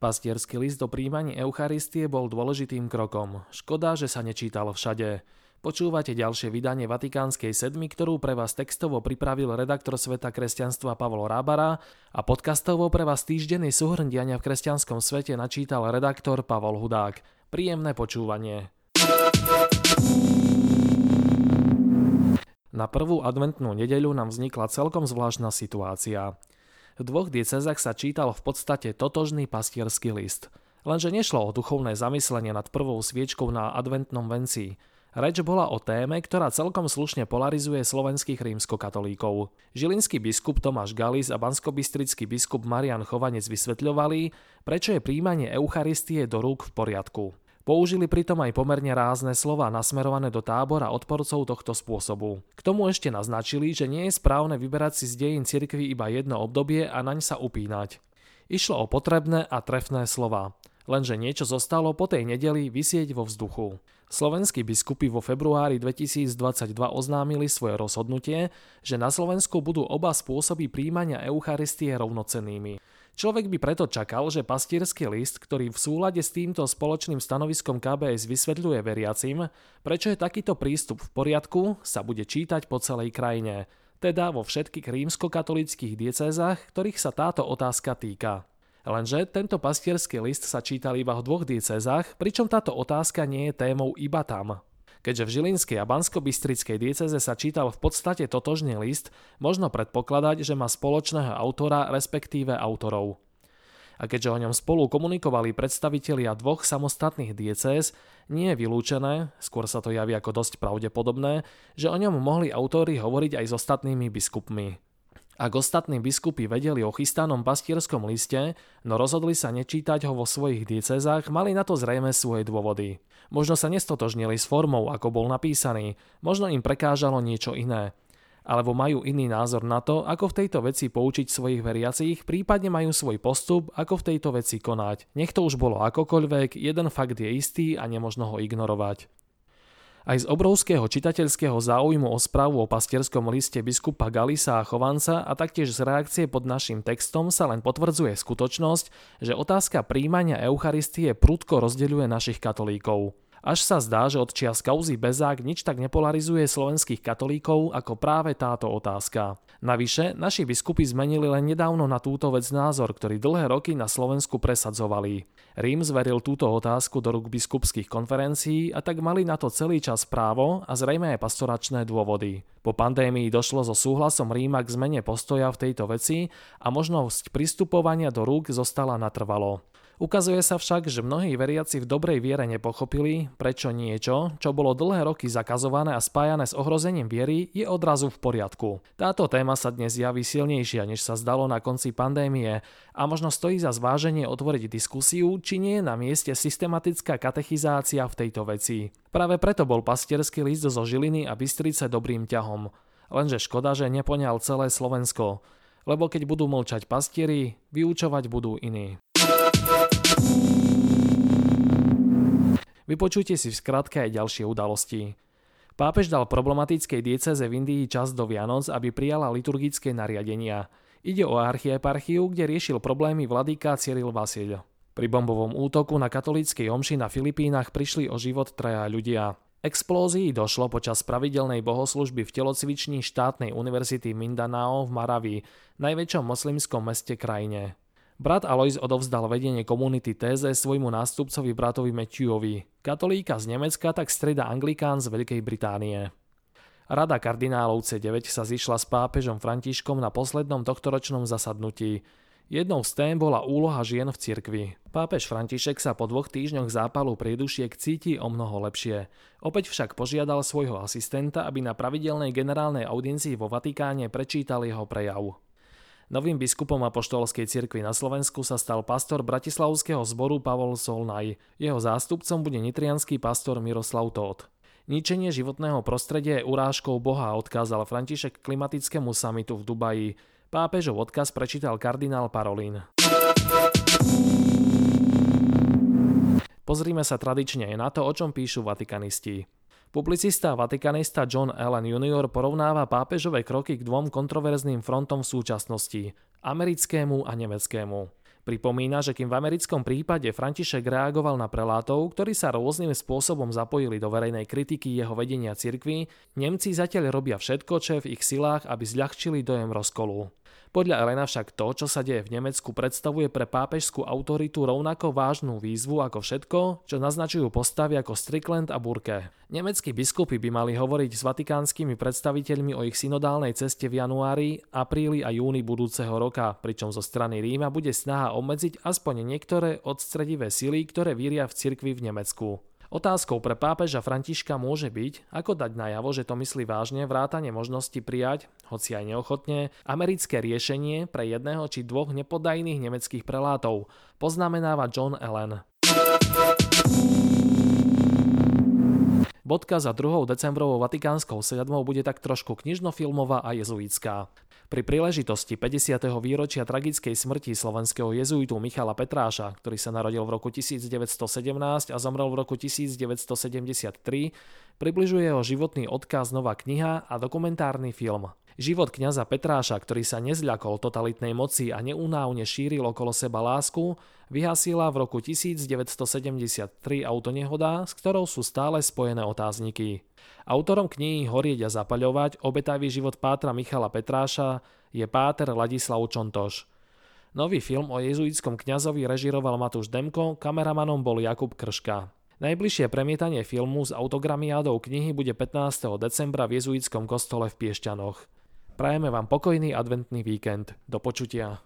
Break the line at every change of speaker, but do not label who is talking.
Pastierský list do príjmaní Eucharistie bol dôležitým krokom. Škoda, že sa nečítal všade. Počúvate ďalšie vydanie Vatikánskej sedmy, ktorú pre vás textovo pripravil redaktor Sveta kresťanstva Pavol Rábara a podcastovo pre vás týždenný súhrn diania v kresťanskom svete načítal redaktor Pavol Hudák. Príjemné počúvanie. Na prvú adventnú nedeľu nám vznikla celkom zvláštna situácia. V dvoch diecezach sa čítal v podstate totožný pastierský list. Lenže nešlo o duchovné zamyslenie nad prvou sviečkou na adventnom venci. Reč bola o téme, ktorá celkom slušne polarizuje slovenských rímskokatolíkov. Žilinský biskup Tomáš Galis a banskobistrický biskup Marian Chovanec vysvetľovali, prečo je príjmanie Eucharistie do rúk v poriadku. Použili pritom aj pomerne rázne slova nasmerované do tábora odporcov tohto spôsobu. K tomu ešte naznačili, že nie je správne vyberať si z dejín cirkvi iba jedno obdobie a naň sa upínať. Išlo o potrebné a trefné slova. Lenže niečo zostalo po tej nedeli vysieť vo vzduchu. Slovenskí biskupy vo februári 2022 oznámili svoje rozhodnutie, že na Slovensku budú oba spôsoby príjmania Eucharistie rovnocennými. Človek by preto čakal, že pastierský list, ktorý v súlade s týmto spoločným stanoviskom KBS vysvetľuje veriacim, prečo je takýto prístup v poriadku, sa bude čítať po celej krajine, teda vo všetkých rímskokatolických diecézach, ktorých sa táto otázka týka. Lenže tento pastierský list sa čítal iba v dvoch diecézach, pričom táto otázka nie je témou iba tam. Keďže v Žilinskej a Banskobystrickej dieceze sa čítal v podstate totožný list, možno predpokladať, že má spoločného autora, respektíve autorov. A keďže o ňom spolu komunikovali predstavitelia dvoch samostatných diecéz, nie je vylúčené, skôr sa to javí ako dosť pravdepodobné, že o ňom mohli autori hovoriť aj s ostatnými biskupmi. Ak ostatní biskupy vedeli o chystanom pastierskom liste, no rozhodli sa nečítať ho vo svojich diecezách, mali na to zrejme svoje dôvody. Možno sa nestotožnili s formou, ako bol napísaný, možno im prekážalo niečo iné. Alebo majú iný názor na to, ako v tejto veci poučiť svojich veriacich, prípadne majú svoj postup, ako v tejto veci konať. Nech to už bolo akokoľvek, jeden fakt je istý a nemožno ho ignorovať. Aj z obrovského čitateľského záujmu o správu o pastierskom liste biskupa Galisa a Chovanca a taktiež z reakcie pod našim textom sa len potvrdzuje skutočnosť, že otázka príjmania Eucharistie prudko rozdeľuje našich katolíkov. Až sa zdá, že od čias kauzy Bezák nič tak nepolarizuje slovenských katolíkov ako práve táto otázka. Navyše, naši biskupy zmenili len nedávno na túto vec názor, ktorý dlhé roky na Slovensku presadzovali. Rím zveril túto otázku do rúk biskupských konferencií a tak mali na to celý čas právo a zrejme aj pastoračné dôvody. Po pandémii došlo so súhlasom Ríma k zmene postoja v tejto veci a možnosť pristupovania do rúk zostala natrvalo. Ukazuje sa však, že mnohí veriaci v dobrej viere nepochopili, prečo niečo, čo bolo dlhé roky zakazované a spájané s ohrozením viery, je odrazu v poriadku. Táto téma sa dnes javí silnejšia, než sa zdalo na konci pandémie a možno stojí za zváženie otvoriť diskusiu, či nie je na mieste systematická katechizácia v tejto veci. Práve preto bol pastierský list zo Žiliny a Bystrice dobrým ťahom. Lenže škoda, že nepoňal celé Slovensko lebo keď budú mlčať pastieri, vyučovať budú iní. Vypočujte si v skratke aj ďalšie udalosti. Pápež dal problematickej dieceze v Indii čas do Vianoc, aby prijala liturgické nariadenia. Ide o archieparchiu, kde riešil problémy vladýka Cyril Vasil. Pri bombovom útoku na katolíckej omši na Filipínach prišli o život traja ľudia. Explózii došlo počas pravidelnej bohoslužby v telocvični štátnej univerzity Mindanao v Maravi, najväčšom moslimskom meste krajine. Brat Alois odovzdal vedenie komunity Téze svojmu nástupcovi bratovi Matthewovi. Katolíka z Nemecka tak streda Anglikán z Veľkej Británie. Rada kardinálov C9 sa zišla s pápežom Františkom na poslednom tohtoročnom zasadnutí. Jednou z tém bola úloha žien v cirkvi. Pápež František sa po dvoch týždňoch zápalu priedušiek cíti o mnoho lepšie. Opäť však požiadal svojho asistenta, aby na pravidelnej generálnej audiencii vo Vatikáne prečítal jeho prejav. Novým biskupom apoštolskej cirkvi na Slovensku sa stal pastor bratislavského zboru Pavol Solnaj. Jeho zástupcom bude nitrianský pastor Miroslav Tóth. Ničenie životného prostredia je urážkou Boha, odkázal František klimatickému samitu v Dubaji. Pápežov odkaz prečítal kardinál Parolín. Pozrime sa tradične aj na to, o čom píšu vatikanisti. Publicista a vatikanista John Allen Jr. porovnáva pápežové kroky k dvom kontroverzným frontom v súčasnosti, americkému a nemeckému. Pripomína, že kým v americkom prípade František reagoval na prelátov, ktorí sa rôznym spôsobom zapojili do verejnej kritiky jeho vedenia cirkvy, Nemci zatiaľ robia všetko, čo je v ich silách, aby zľahčili dojem rozkolu. Podľa Elena však to, čo sa deje v Nemecku, predstavuje pre pápežskú autoritu rovnako vážnu výzvu ako všetko, čo naznačujú postavy ako Strickland a Burke. Nemeckí biskupy by mali hovoriť s vatikánskymi predstaviteľmi o ich synodálnej ceste v januári, apríli a júni budúceho roka, pričom zo strany Ríma bude snaha obmedziť aspoň niektoré odstredivé sily, ktoré víria v cirkvi v Nemecku. Otázkou pre pápeža Františka môže byť, ako dať najavo, že to myslí vážne vrátanie možnosti prijať, hoci aj neochotne, americké riešenie pre jedného či dvoch nepodajných nemeckých prelátov, poznamenáva John Allen. Bodka za 2. decembrovou vatikánskou sedmou bude tak trošku knižnofilmová a jezuitská. Pri príležitosti 50. výročia tragickej smrti slovenského jezuitu Michala Petráša, ktorý sa narodil v roku 1917 a zomrel v roku 1973, približuje jeho životný odkaz nová kniha a dokumentárny film. Život kňaza Petráša, ktorý sa nezľakol totalitnej moci a neunávne šíril okolo seba lásku, vyhasila v roku 1973 autonehoda, s ktorou sú stále spojené otázniky. Autorom knihy Horieť a zapaľovať, obetavý život pátra Michala Petráša je páter Ladislav Čontoš. Nový film o jezuitskom kňazovi režiroval Matúš Demko, kameramanom bol Jakub Krška. Najbližšie premietanie filmu s autogramiádou knihy bude 15. decembra v jezuitskom kostole v Piešťanoch. Prajeme vám pokojný adventný víkend. Do počutia.